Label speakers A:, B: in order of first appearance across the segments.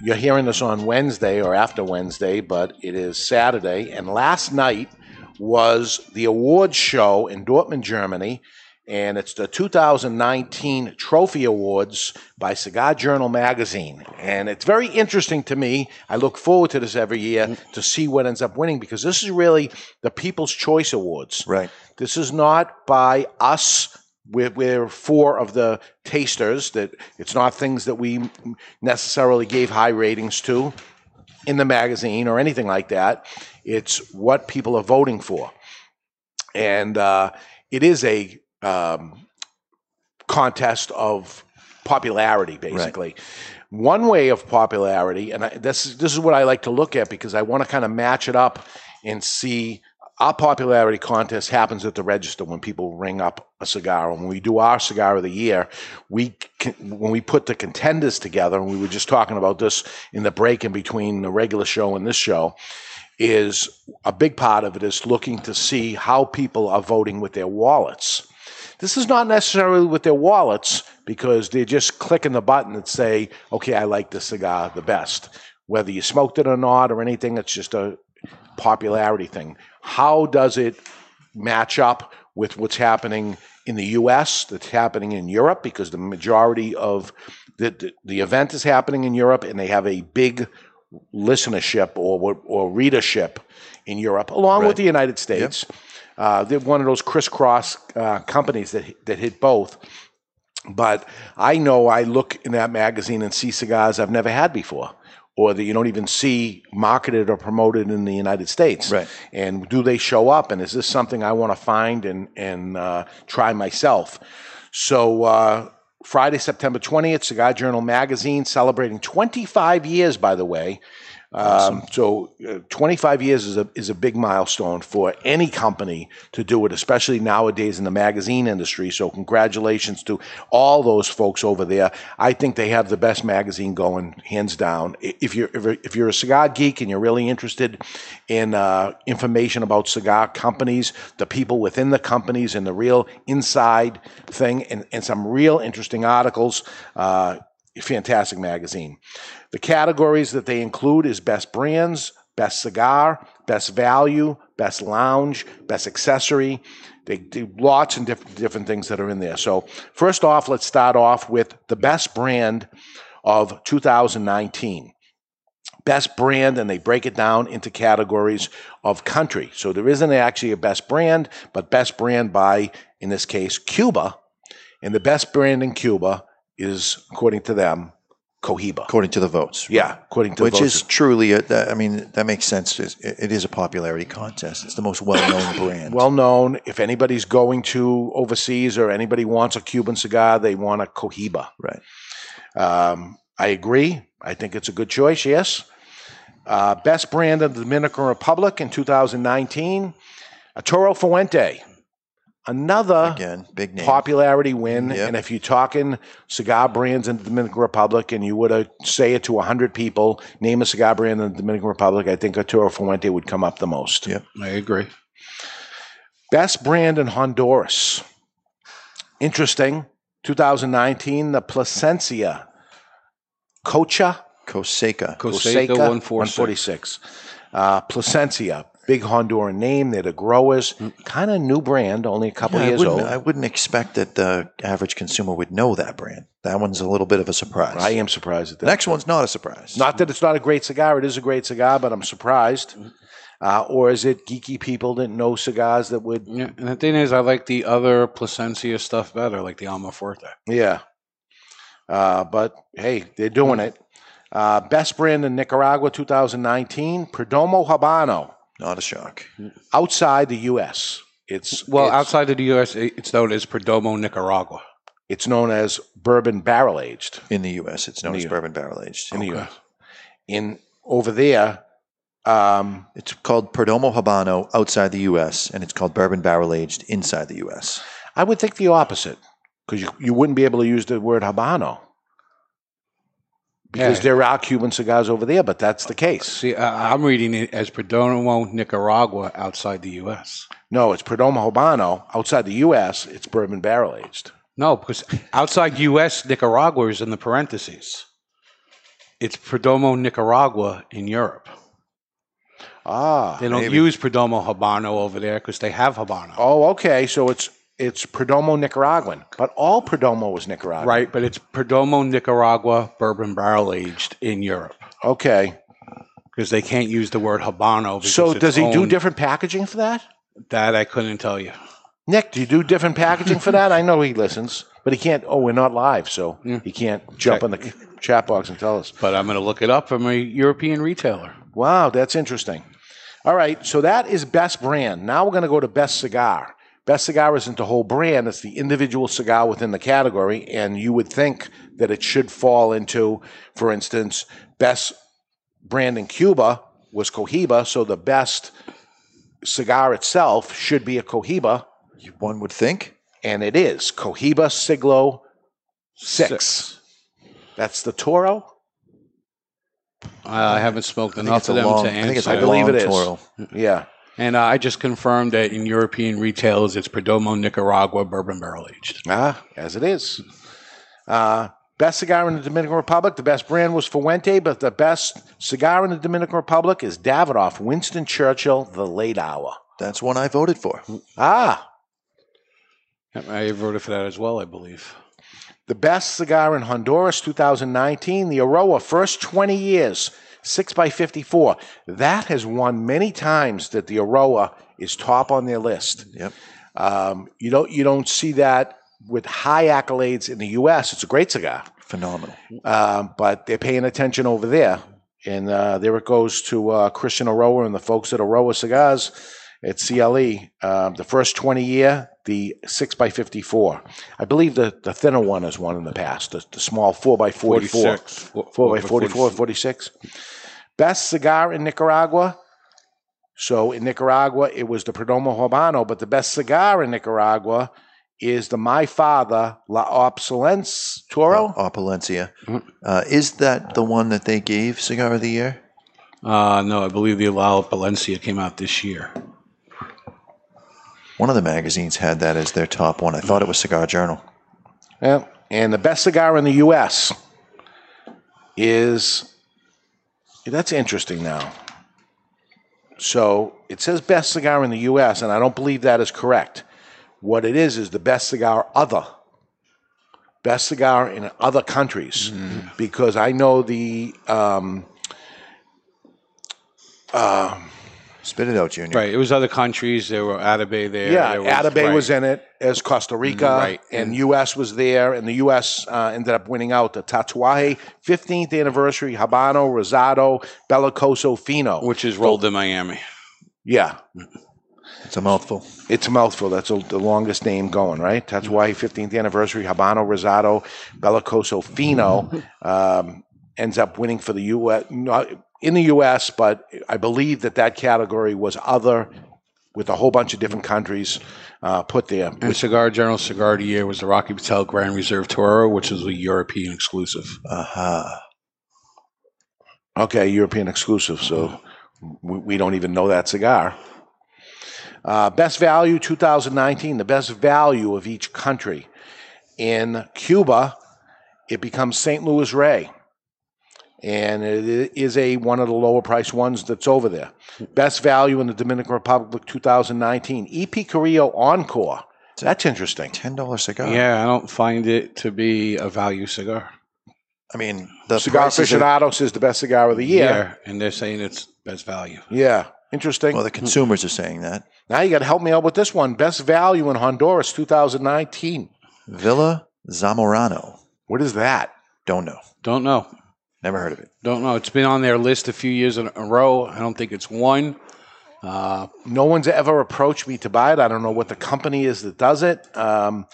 A: you're hearing this on Wednesday or after Wednesday, but it is Saturday. And last night was the awards show in Dortmund, Germany. And it's the 2019 Trophy Awards by Cigar Journal magazine. And it's very interesting to me. I look forward to this every year mm. to see what ends up winning because this is really the People's Choice Awards.
B: Right.
A: This is not by us we're, we're four of the tasters that it's not things that we necessarily gave high ratings to in the magazine or anything like that. It's what people are voting for. And uh, it is a um, contest of popularity, basically. Right. One way of popularity, and I, this, this is what I like to look at because I want to kind of match it up and see our popularity contest happens at the register when people ring up a cigar. When we do our cigar of the year, we when we put the contenders together, and we were just talking about this in the break in between the regular show and this show, is a big part of it is looking to see how people are voting with their wallets. This is not necessarily with their wallets because they're just clicking the button and say, "Okay, I like this cigar the best." Whether you smoked it or not or anything, it's just a popularity thing. How does it match up with what's happening in the U.S., that's happening in Europe, because the majority of the, the, event is happening in Europe, and they have a big listenership or or readership in Europe, along right. with the United States. Yep. Uh, they're one of those crisscross uh, companies that that hit both. But I know I look in that magazine and see cigars I've never had before or that you don't even see marketed or promoted in the United States.
B: Right.
A: And do they show up? And is this something I want to find and and uh, try myself? So uh, Friday, September twentieth, Cigar Journal magazine celebrating twenty five years. By the way, Awesome. Um, so, uh, 25 years is a is a big milestone for any company to do it, especially nowadays in the magazine industry. So, congratulations to all those folks over there. I think they have the best magazine going, hands down. If you're if you're a cigar geek and you're really interested in uh, information about cigar companies, the people within the companies, and the real inside thing, and, and some real interesting articles. Uh, fantastic magazine. The categories that they include is best brands, best cigar, best value, best lounge, best accessory. They do lots and diff- different things that are in there. So, first off, let's start off with the best brand of 2019. Best brand, and they break it down into categories of country. So, there isn't actually a best brand, but best brand by, in this case, Cuba. And the best brand in Cuba is, according to them, Cohiba.
B: According to the votes.
A: Yeah, according to
B: Which
A: the votes.
B: is truly, I mean, that makes sense. It, it is a popularity contest. It's the most well known brand.
A: Well known. If anybody's going to overseas or anybody wants a Cuban cigar, they want a Cohiba.
B: Right.
A: Um, I agree. I think it's a good choice, yes. Uh, best brand of the Dominican Republic in 2019, Arturo Fuente another
B: again big name.
A: popularity win.
B: Yep.
A: And if you're talking cigar brands in the Dominican Republic, and you were to say it to hundred people, name a cigar brand in the Dominican Republic, I think Arturo Fuente would come up the most.
B: Yep,
C: I agree.
A: Best brand in Honduras. Interesting. 2019, the Plasencia Cocha
B: Cosecha.
C: Cosecha 146.
A: 146. Uh, Plasencia. Big Honduran name. They're the growers. Kind of new brand, only a couple
B: Yeah,
A: years
B: wouldn't,
A: old.
B: I wouldn't expect that the average consumer would know that brand. That one's a little bit of a surprise.
A: I am surprised at
B: the next one's not a surprise.
A: Not that it's not a great cigar. It is a great cigar, but I'm surprised. Uh, or is it geeky people that know cigars that would?
C: Yeah, and the thing is, I like the other Plasencia stuff better, like the Alma Fuerte.
A: Yeah. Uh, but hey, they're doing it. Uh, best brand in Nicaragua 2019, Perdomo Habano.
B: Not a shock.
A: Outside the U.S., it's
C: Well,
A: it's,
C: outside of the U.S., it's known as Perdomo Nicaragua.
A: it's known as bourbon barrel aged
B: In the U.S., it's known as
A: the-
B: bourbon barrel aged.
A: in the U.S. In over there, um,
B: It's called Perdomo Habano outside the U.S., and it's called bourbon barrel aged inside the U.S.
A: I would think the opposite because you, you wouldn't be able to use the word habano because
C: Yeah.
A: there are Cuban cigars over there, but that's the case.
C: See, I, I'm reading it as Perdomo Nicaragua outside the U.S.
A: No, it's Perdomo Habano outside the U.S. It's bourbon barrel aged.
C: No, because outside U.S., Nicaragua is in the parentheses. It's Perdomo Nicaragua in Europe.
A: Ah,
C: They don't
B: maybe.
C: use Perdomo Habano over there because they have Habano.
A: oh, okay. So it's it's Perdomo Nicaraguan, but all Perdomo is Nicaraguan,
C: Right, but it's Perdomo Nicaragua bourbon barrel aged in Europe
A: Okay.
C: because they can't use the word Habano. because
A: So does he do
C: owned-
A: different packaging for that?
C: That I couldn't tell you.
A: Nick, do you do different packaging for that? I know he listens, but he can't. Oh, we're not live, so he can't jump in the chat box and tell us.
C: But I'm going to look it up from a European retailer.
A: Wow, that's interesting. All right, so that is best brand. Now we're going to go to best cigar. Best cigar isn't the whole brand, it's the individual cigar within the category. And you would think that it should fall into, for instance, best brand in Cuba was Cohiba. So the best cigar itself should be a Cohiba.
B: One would think.
A: And it is Cohiba Siglo 6. That's the Toro?
C: I haven't smoked enough of them
B: long.
C: to
B: I think it's
C: answer.
B: a
A: I believe
B: long
A: it is.
B: Toro.
A: Yeah.
C: And uh, I just confirmed that in European retailers, it's Perdomo Nicaragua bourbon barrel aged.
A: Ah, as it is. Uh, best cigar in the Dominican Republic. The best brand was Fuente, but the best cigar in the Dominican Republic is Davidoff Winston Churchill, The Late Hour.
B: That's one I voted for.
A: Ah,
C: I voted for that as well, I believe.
A: the best cigar in Honduras 2019, the Eiroa, first 20 years, 6 by 54 That has won many times that the Eiroa is top on their list.
B: Yep.
A: Um, you don't you don't see that with high accolades in the U.S. It's a great cigar.
B: Phenomenal.
A: Um, but they're paying attention over there. And uh, there it goes to uh, Christian Eiroa and the folks at Eiroa Cigars at CLE. Um, the first 20 year, the 6 by 54 I believe the, the thinner one is one in the past, the, the small 4 by 44
C: 46.
A: 4 by 44 46 Best cigar in Nicaragua. So in Nicaragua, it was the Perdomo Habano, but the best cigar in Nicaragua is the My Father La Opulence Toro.
B: Opulencia.
C: Mhm.
B: Uh, is that the one that they gave Cigar of the Year?
C: Uh, no, I believe the La Valencia came out this year.
B: One of the magazines had that as their top one. I thought it was Cigar Journal.
A: Yeah. And the best cigar in the U.S. is that's interesting now. So it says best cigar in the U.S., and I don't believe that is correct. What it is is the best cigar other. Best cigar in other countries, because I know the um,
B: Spit it out, Junior.
C: Right. It was other countries. There were Atabey there.
A: Yeah,
C: there
A: Atabey
C: right.
A: was in it as Costa Rica,
C: Right.
A: and U.S. was there, and the U.S. Uh, ended up winning out the Tatuaje 15th anniversary Habano Rosado Belicoso Fino.
C: Which is rolled in Miami.
A: Yeah,
B: It's a mouthful.
A: it's a mouthful. That's a, the longest name going, right? Tatuaje 15th anniversary Habano Rosado Belicoso Fino um, ends up winning for the U.S. Not in the U.S., but I believe that that category was other. With a whole bunch of different countries uh, put there,
C: And Cigar Journal Cigar of the Year was the Rocky Patel Grand Reserve Toro, which is a European exclusive.
B: Aha.
A: Okay, European exclusive. So we, we don't even know that cigar. Uh, best value 2019, the best value of each country. In Cuba, it becomes Saint Luis Rey. And it is a one of the lower price ones that's over there. Best value in the Dominican Republic 2019. EP Carrillo Encore. That's interesting.
B: Ten dollar cigar.
C: Yeah, I don't find it to be a value cigar.
B: I mean, the
A: Cigar
B: prices are-
A: Aficionados is the best cigar of the year.
C: Yeah, and they're saying it's best value.
A: Yeah, interesting.
B: well, the consumers are saying that.
A: now you got to help me out with this one. Best value in Honduras 2019.
B: Villa Zamorano.
A: What is that?
B: Don't know.
C: Don't know.
B: Never heard of it.
C: Don't know. It's been on their list a few years in a row. I don't think it's won. Uh,
A: No one's ever approached me to buy it. I don't know what the company is that does it. Um,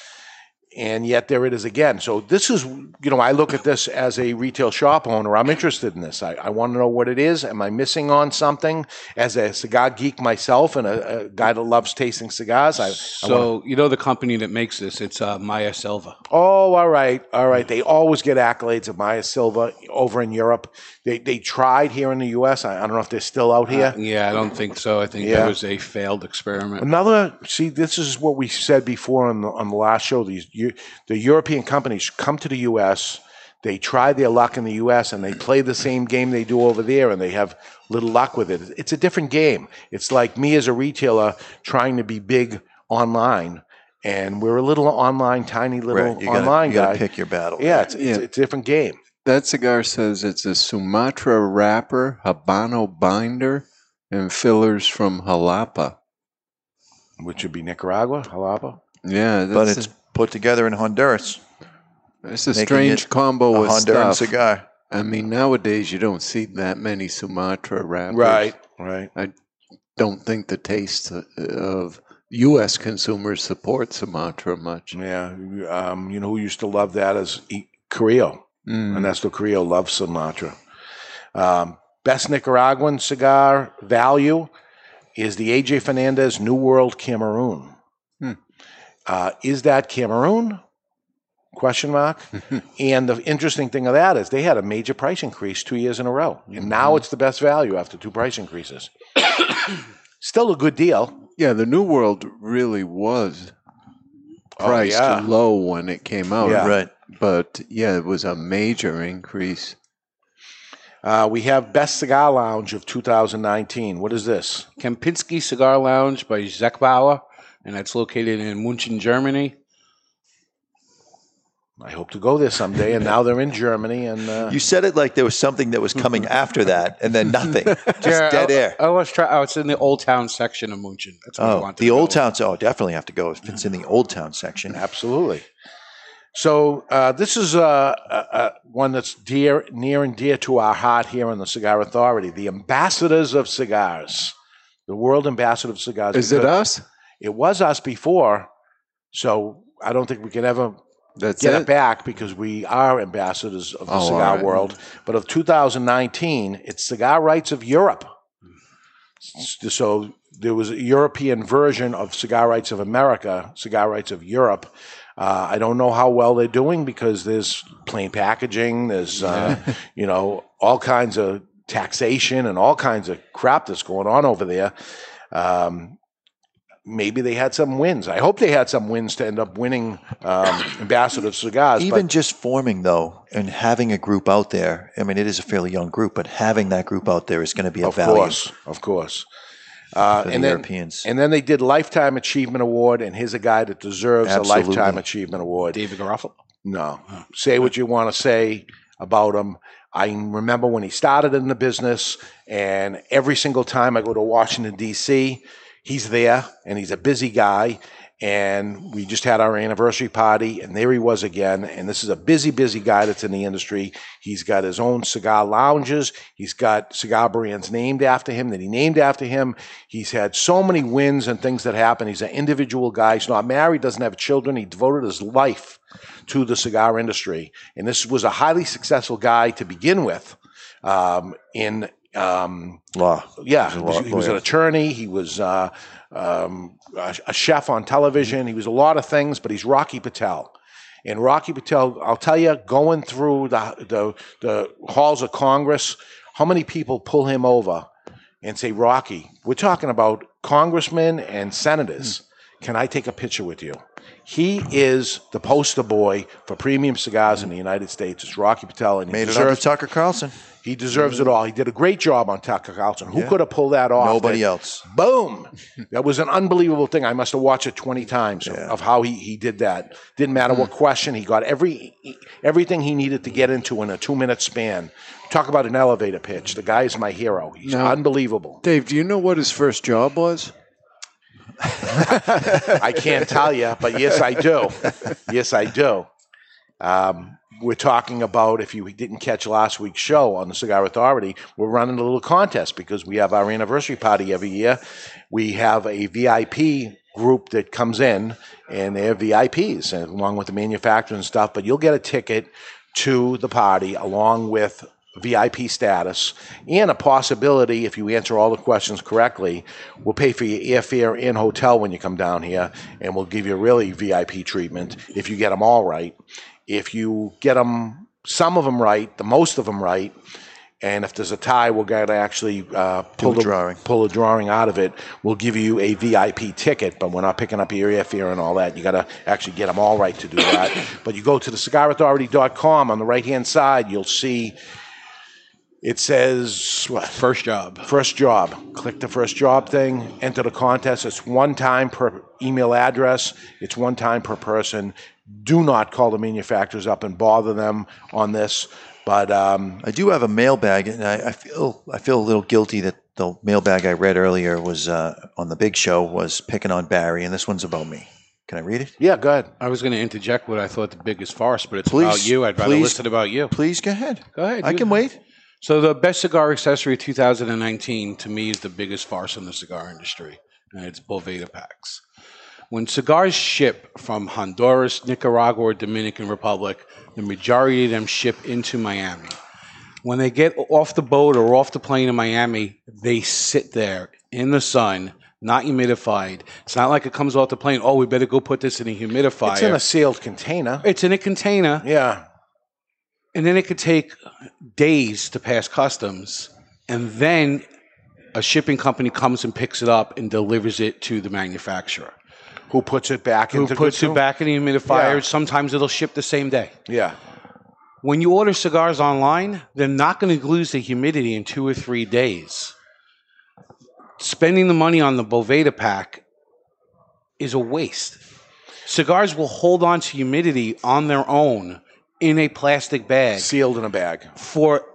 A: and yet there it is again. So this is, you know, I look at this as a retail shop owner. I'm interested in this. I, I want to know what it is. Am I missing on something? As a cigar geek myself and a, a guy that loves tasting cigars, I, I wanna-
C: so you know the company that makes this? It's uh, Maya Selva.
A: Oh, all right, all right. They always get accolades of Maya Selva over in Europe. They they tried here in the U.S. I, I don't know if they're still out here.
C: Yeah, I don't think so. I think
A: Yeah.
C: that was a failed experiment.
A: Another, see, this is what we said before on the on the last show. These the European companies come to the U.S. They try their luck in the U.S. and they play the same game they do over there, and they have little luck with it. It's a different game. It's like me as a retailer trying to be big online, and we're a little online, tiny little
B: Right. You gotta,
A: online
B: you gotta
A: guy.
B: pick your battle.
A: yeah, it's, it's,
D: Yeah.
A: it's a different game.
D: That cigar says it's a Sumatra wrapper, Habano binder, and fillers from Jalapa.
A: which would be Nicaragua, Jalapa.
D: Yeah,
B: but
D: that's
B: it's put together in Honduras.
D: it's a strange
B: it
D: combo
B: A
D: with
B: Honduran
D: stuff.
B: cigar.
D: I mean, nowadays you don't see that many Sumatra wrappers.
A: Right, right.
D: I don't think the taste of U.S. consumers support Sumatra much.
A: Yeah, um, you know who used to love that is E- Carrillo.
D: Mm.
A: Ernesto Carrillo loves Sumatra. Um, best Nicaraguan cigar value is the AJ Fernandez New World Cameroon. Uh, is that Cameroon? Question mark. and the interesting thing of that is they had a major price increase two years in a row, and now it's the best value after two price increases. Still a good deal.
D: Yeah, the New World really was
A: Oh,
D: priced
A: yeah.
D: low when it came out.
A: Yeah.
B: Right.
D: But yeah, it was a major increase.
A: Uh, we have Best Cigar Lounge of 2019. What is this?
C: Kempinski Cigar Lounge by Zechbauer, and that's located in Munchen, Germany.
A: I hope to go there someday, and now they're in Germany. And uh,
B: You said it like there was something that was coming after that, and then nothing. Just
C: Yeah,
B: dead
C: I,
B: air.
C: I was try. Oh, it's in the Old Town section of Munchen. That's what I
B: Oh,
C: wanted
B: the
C: to
B: Old. Town. Oh, definitely have to go if it's in the Old Town section.
A: absolutely. So uh, this is uh, uh, uh, one that's dear, near and dear to our heart here in the Cigar Authority. The ambassadors of cigars, the world ambassador of cigars.
D: Is it
A: because
D: us?
A: It was us before, so I don't think we can ever
D: That's
A: get
D: it.
A: it back because we are ambassadors of the
D: Oh,
A: cigar
D: all right.
A: world. But of 2019, it's Cigar Rights of Europe. S- So there was a European version of Cigar Rights of America, Cigar Rights of Europe. Uh, I don't know how well they're doing because there's plain packaging, there's uh, you know all kinds of taxation and all kinds of crap that's going on over there. Um, maybe they had some wins. I hope they had some wins to end up winning um, Ambassador of Cigars.
B: Even
A: but
B: just forming though and having a group out there. I mean, it is a fairly young group, but having that group out there is going to be a
A: of
B: value
A: course, of course. Uh,
B: for the
A: and then,
B: Europeans.
A: and then they did Lifetime Achievement Award, and here's a guy that deserves
B: Absolutely.
A: a Lifetime Achievement Award.
C: David Garofalo.
A: No, say what you want to say about him. I remember when he started in the business, and every single time I go to Washington D.C., he's there, and he's a busy guy. And we just had our anniversary party, and there he was again. And this is a busy, busy guy that's in the industry. He's got his own cigar lounges. He's got cigar brands named after him that he named after him. He's had so many wins and things that happen. He's an individual guy. He's not married, doesn't have children. He devoted his life to the cigar industry. And this was a highly successful guy to begin with. Um, in um,
B: Law.
A: yeah, he was, he was an attorney. He was uh, um, a, a chef on television. He was a lot of things, but he's Rocky Patel. And Rocky Patel, I'll tell you, going through the, the the halls of Congress, how many people pull him over and say, "Rocky, we're talking about congressmen and senators. Can I take a picture with you?" He is the poster boy for premium cigars in the United States. It's Rocky Patel, and
B: Made it up to Tucker Carlson.
A: He deserves it all. He did a great job on Tucker Carlson. Who
B: Yeah.
A: could have pulled that off?
B: Nobody
A: That-
B: else.
A: Boom! that was an unbelievable thing. I must have watched it twenty times of-
B: Yeah.
A: of how he, he did that. Didn't matter what question he got. Every everything he needed to get into in a two minute span. Talk about an elevator pitch. The guy is my hero. He's
D: No.
A: unbelievable.
D: Dave, do you know what his first job was?
A: I can't tell you, but yes, I do. Yes, I do. Um, we're talking about if you didn't catch last week's show on the Cigar Authority, we're running a little contest because we have our anniversary party every year. We have a VIP group that comes in, and they're VIPs, and along with the manufacturer and stuff. But you'll get a ticket to the party along with VIP status and a possibility, if you answer all the questions correctly, we'll pay for your airfare and hotel when you come down here, and we'll give you really VIP treatment if you get them all right. If you get them, some of them right, the most of them right, and if there's a tie, we're going to actually uh, pull
B: a
A: the-
B: drawing.
A: pull a drawing out of it. We'll give you a VIP ticket, but we're not picking up your airfare and all that. You got to actually get them all right to do that. but you go to the cigarauthority.com on the right hand side, you'll see it says what?
C: First job.
A: First job. Click the first job thing, enter the contest. It's one time per email address, it's one time per person. Do not call the manufacturers up and bother them on this. But um,
B: I do have a mailbag, and I, I feel I feel a little guilty that the mailbag I read earlier was uh, on the big show was picking on Barry, and this one's about me. Can I read it?
A: yeah, go ahead.
C: I was going to interject what I thought the biggest farce, but it's
B: Please,
C: about you. I'd rather
B: please.
C: listen about you.
B: Please go ahead.
C: Go ahead.
B: I
C: you-
B: can wait.
C: So the best cigar accessory 2019 to me is the biggest farce in the cigar industry, and it's Boveda packs. When cigars ship from Honduras, Nicaragua, or Dominican Republic, the majority of them ship into Miami. When they get off the boat or off the plane in Miami, they sit there in the sun, not humidified. It's not like it comes off the plane. Oh, we better go put this in a humidifier.
A: It's in a sealed container.
C: it's in a container
A: Yeah.
C: And then it could take days to pass customs and then a shipping company comes and picks it up and delivers it to the manufacturer
A: Who puts it back
C: who
A: into
C: puts it back in the humidifier.
A: Yeah.
C: sometimes it'll ship the same day.
A: Yeah.
C: when you order cigars online they're not going to lose the humidity in two or three days. Spending the money on the boveda pack is a waste. Cigars will hold on to humidity on their own in a plastic bag
A: Sealed in a bag.
C: for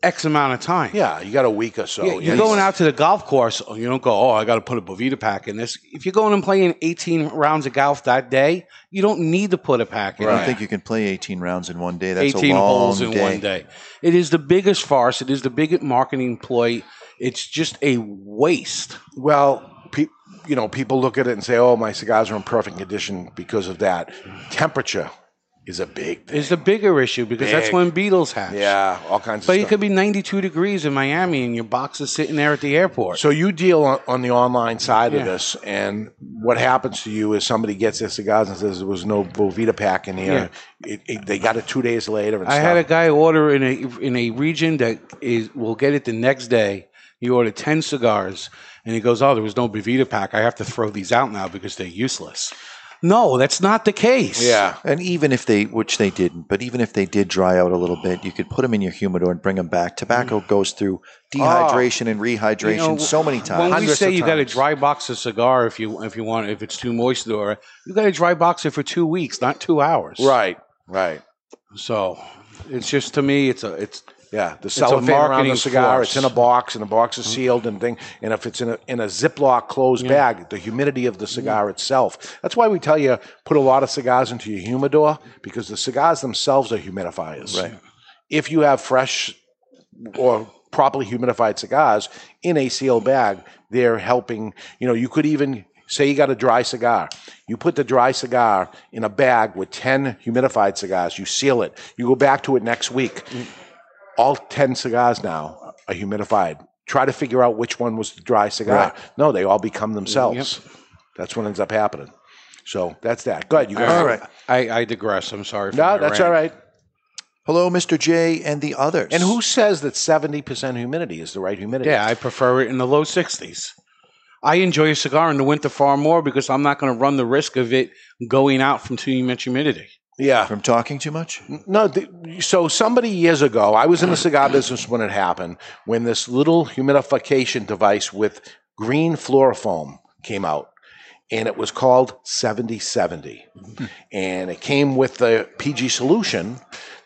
C: X amount of time.
A: Yeah, you got a week or so.
C: Yeah, you're going out to the golf course. oh, You don't go, oh, I got to put a Boveda pack in this. If you're going and playing 18 rounds of golf that day, you don't need to put a pack in
B: I
C: there.
B: don't think you can play 18 rounds in one day. That's
C: 18
B: a long
C: holes in
B: day.
C: one day. It is the biggest farce. It is the biggest marketing ploy. It's just a waste.
A: Well, pe- you know, people look at it and say, "Oh, my cigars are in perfect condition because of that." Temperature is a big thing.
C: It's the bigger issue because that's when beetles hatch.
A: Yeah, all kinds of
C: But it could be 92 degrees in Miami and your box is sitting there at the airport.
A: So you deal on, on the online side
C: Yeah.
A: of this, and what happens to you is somebody gets their cigars and says there was no Boveda pack in here. It, it, they got it two days later. And
C: I
A: stuff.
C: had a guy order in a in a region that is will get it the next day. He ordered ten cigars, and he goes, "Oh, there was no Boveda pack. I have to throw these out now because they're useless." No, that's not the case.
A: yeah.
B: And even if they, which they didn't, but even if they did dry out a little bit, you could put them in your humidor and bring them back. Tobacco mm. goes through oh. dehydration and rehydration
C: You know,
B: so many times.
C: When
B: times.
C: we say
A: of
C: you got to dry box a cigar if you if you want if it's too moist or you got to dry box it for two weeks, not two hours.
A: Right. Right.
C: So it's just to me, it's a it's
A: Yeah, the cellophane around
C: marketing
A: the cigar.
C: force.
A: It's in a box, and the box is sealed and thing. And if it's in a in a Ziploc closed bag, the humidity of the cigar itself. That's why we tell you put a lot of cigars into your humidor because the cigars themselves are humidifiers.
B: Right.
A: If you have fresh or properly humidified cigars in a sealed bag, they're helping. You know, you could even say you got a dry cigar. You put the dry cigar in a bag with 10 humidified cigars, you seal it. You go back to it next week. All 10 cigars now are humidified. Try to figure out which one was the dry cigar.
B: Right.
A: No, they all become themselves. That's what ends up happening. So that's that. Go ahead. You
B: All right.
C: I, I digress. I'm sorry. For
A: No, that's
C: rant.
A: all right.
B: Hello, Mr. J and the others.
A: And who says that 70% humidity is the right humidity?
C: Yeah, I prefer it in the low 60s. I enjoy a cigar in the winter far more because I'm not going to run the risk of it going out from too much humidity.
A: Yeah.
B: from talking too much?
A: No, th- so somebody years ago, I was in the cigar business when it happened, when this little humidification device with green floral foam came out. And it was called 7070. And it came with the PG solution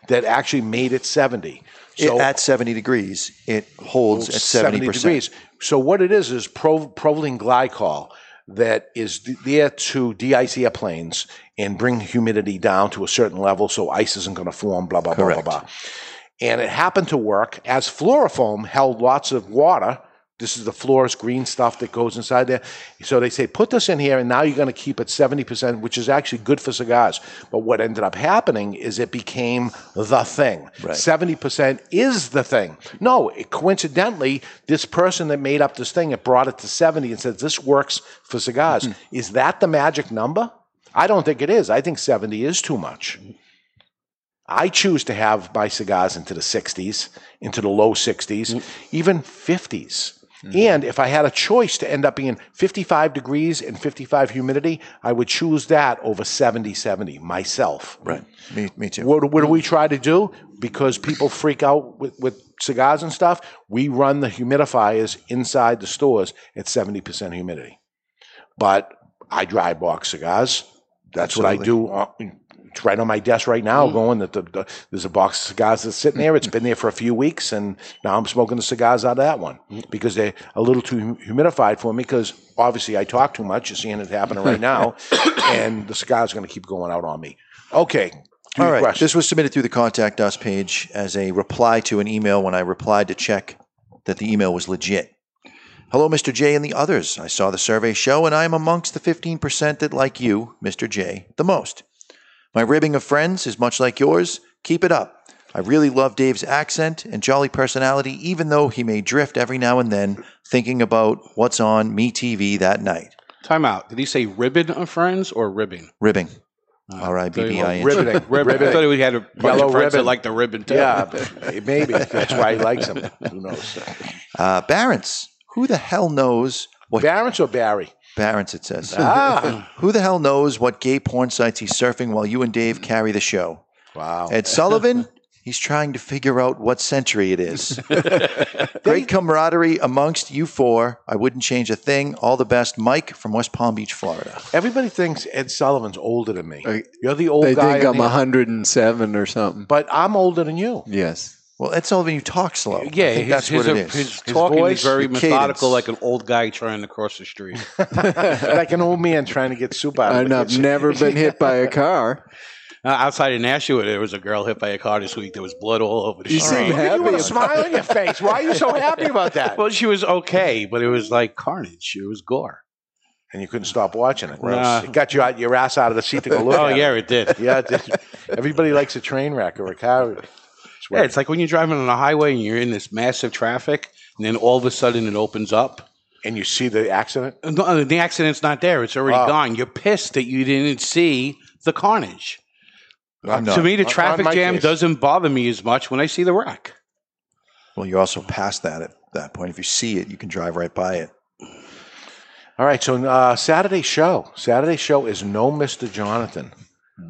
A: that actually made it 70.
B: It- at 70 degrees, it holds at 70%.
A: degrees. So what it is is pro, propylene glycol that is there to de-ice airplanes and bring humidity down to a certain level so ice isn't going to form, blah, blah, blah, blah, blah. And it happened to work as floral foam held lots of water. This is the fluorous green stuff that goes inside there. So they say, put this in here, and now you're going to keep it 70%, which is actually good for cigars. But what ended up happening is it became the thing.
B: Right.
A: 70% is the thing. No, it, coincidentally, this person that made up this thing, it brought it to 70 and said, this works for cigars. Mm-hmm. Is that the magic number? I don't think it is. I think 70 is too much. I choose to have my cigars into the 60s, into the low 60s, mm. even 50s. Mm-hmm. And if I had a choice to end up being 55 degrees and 55 humidity, I would choose that over 70 70 myself.
B: Right. Me, me too.
A: What, what do we mm-hmm. try to do? Because people freak out with, with cigars and stuff, we run the humidifiers inside the stores at 70% humidity. But I dry box cigars. That's what I do. Uh, It's right on my desk right now, mm. going that the, the, there's a box of cigars that's sitting there. It's been there for a few weeks, and now I'm smoking the cigars out of that one mm. because they're a little too humidified for me. Because obviously I talk too much. You're seeing it happening right now, and the cigar's are going to keep going out on me. Okay.
B: All right.
A: question.
B: This was submitted through the contact us page as a reply to an email when I replied to check that the email was legit. Hello, Mr. J and the others. I saw the survey show, and I am amongst the 15% that like you, Mr. J, the most. My ribbing of friends is much like yours. Keep it up. I really love Dave's accent and jolly personality, even though he may drift every now and then thinking about what's on Me TV that night.
C: Time out. Did he say ribbon of friends or ribbing?
B: Ribbing.
C: Uh,
B: R I B B I N.
A: Riveting.
C: Ribbon. I thought we had a
A: Yellow
C: of friends that
A: ribbon.
C: like the ribbon too.
A: Yeah, maybe that's why he likes him. Who knows?
B: Uh, Barents. Who the hell knows what
A: Barents or Barry?
B: Barents, it says.
A: Ah,
B: Who the hell knows what gay porn sites he's surfing while you and Dave carry the show?
A: wow.
B: Ed Sullivan, he's trying to figure out what century it is. Great camaraderie amongst you four. I wouldn't change a thing. All the best, Mike from West Palm Beach, Florida.
A: Everybody thinks Ed Sullivan's older than me. You're the old
D: They
A: guy,
D: think
A: in
D: I'm
A: here.
D: 107 or something.
A: but I'm older than you.
D: Yes.
B: Well, Ed Sullivan, you talk slow. I
C: Yeah,
B: think
C: his,
B: that's
C: his,
B: what it is.
C: his
A: His
C: talking
A: voice,
C: is very
B: the
C: methodical,
B: cadence.
C: like an old guy trying to cross the street.
A: like an old man trying to get soup out of
D: And
A: the
D: I've never been hit by a car.
C: Uh, outside of Nashua, there was a girl hit by a car this week. There was blood all over the
D: You
C: street.
D: seem
A: Look at you with a smile on your face. Why are you so happy about that?
C: Well, she was okay, but it was like carnage. It was gore.
A: And you couldn't stop watching it.
C: Nah.
A: It got you out your ass out of the seat to go look
C: Oh
A: at
C: yeah,
A: it.
C: it did.
A: Yeah, it did. everybody likes a train wreck or a car.
C: Yeah, it's like when you're driving on a highway and you're in this massive traffic, and then all of a sudden it opens up.
A: and you see the accident.
C: No, the accident's not there; it's already
A: Oh.
C: gone. You're pissed that you didn't see the carnage.
B: I'm not.
C: to me, the
A: On- on
C: traffic
A: my
C: jam
A: case.
C: doesn't bother me as much when I see the wreck.
B: Well, you're also past that at that point. If you see it, you can drive right by it.
A: All right, so uh, Saturday show. Saturday show is no Mr. Jonathan.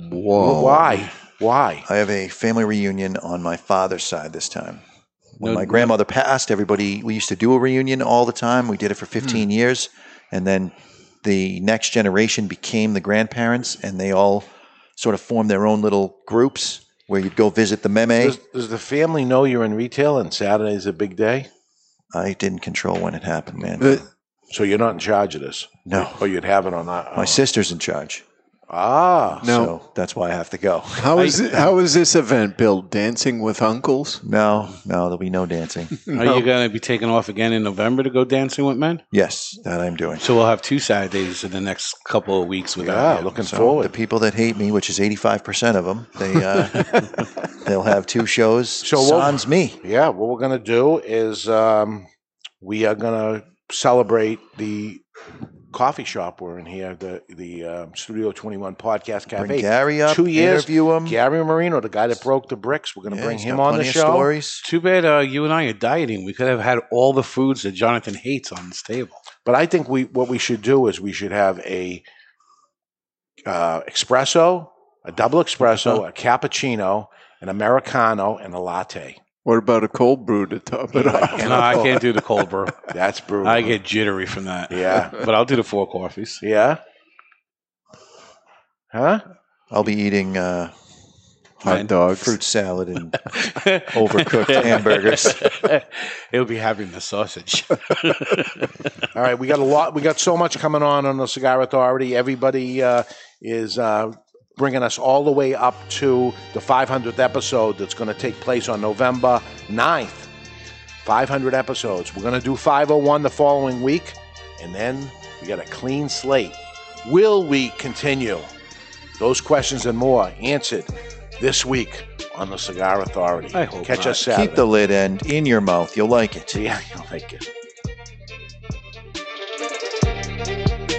D: Whoa.
A: Why? Why?
B: I have a family reunion on my father's side this time. When
C: No-
B: my grandmother passed, everybody, we used to do a reunion all the time. We did it for hmm. 15 years. And then the next generation became the grandparents, and they all sort of formed their own little groups where you'd go visit the meme.
A: Does, does the family know you're in retail and Saturday is a big day?
B: I didn't control when it happened, man.
A: So you're not in charge of this?
B: No.
A: Or you'd have it on that?
B: My sister's in charge.
A: Ah.
D: No.
B: So that's why I have to go.
D: How is it, how is this event, built? Dancing with uncles?
B: No, no, there'll be no dancing.
C: Are you going to be taking off again in November to go dancing with men?
B: yes, that I'm doing.
C: So we'll have two Saturdays in the next couple of weeks without
A: Yeah,
C: you.
A: looking
B: So
A: forward.
B: the people that hate me, which is 85% of them, they uh, they'll have two shows.
A: So
B: So
A: what-
B: sans me.
A: Yeah, what we're going to do is um, we are going to celebrate the coffee shop we're in here, the the um, Studio 21 Podcast
B: Bring
A: Cafe.
B: Gary up,
A: Two years.
B: interview him.
A: Gary Marino, the guy that broke the bricks, we're going to
B: Yeah,
A: bring him on the
B: plenty of
A: show.
B: Stories.
C: Too bad uh, you and I are dieting. We could have had all the foods that Jonathan hates on this table.
A: But I think we what we should do is we should have a uh, espresso, a double espresso, a cappuccino, an americano, and a latte.
D: What about a cold brew to top it off?
A: And
C: No,
A: a
C: I
A: Coke.
C: can't do the cold brew.
A: That's brutal.
C: I get jittery from that.
A: Yeah.
C: But I'll do the four coffees.
A: Yeah. Huh?
B: I'll be eating uh,
D: Hot dogs.
B: fruit salad and overcooked hamburgers.
C: It'll be having the sausage.
A: All right, we got a lot. We got so much coming on on the Cigar Authority. Everybody uh, is uh, bringing us all the way up to the 500th episode that's going to take place on November 9th. 500 episodes. We're going to do 501 the following week, and then we got a clean slate. Will we continue? Those questions and more answered this week on the Cigar Authority.
C: I hope
A: Catch
C: not.
A: us Saturday.
B: Keep the lid end in your mouth. You'll like it.
A: Yeah, you'll like it.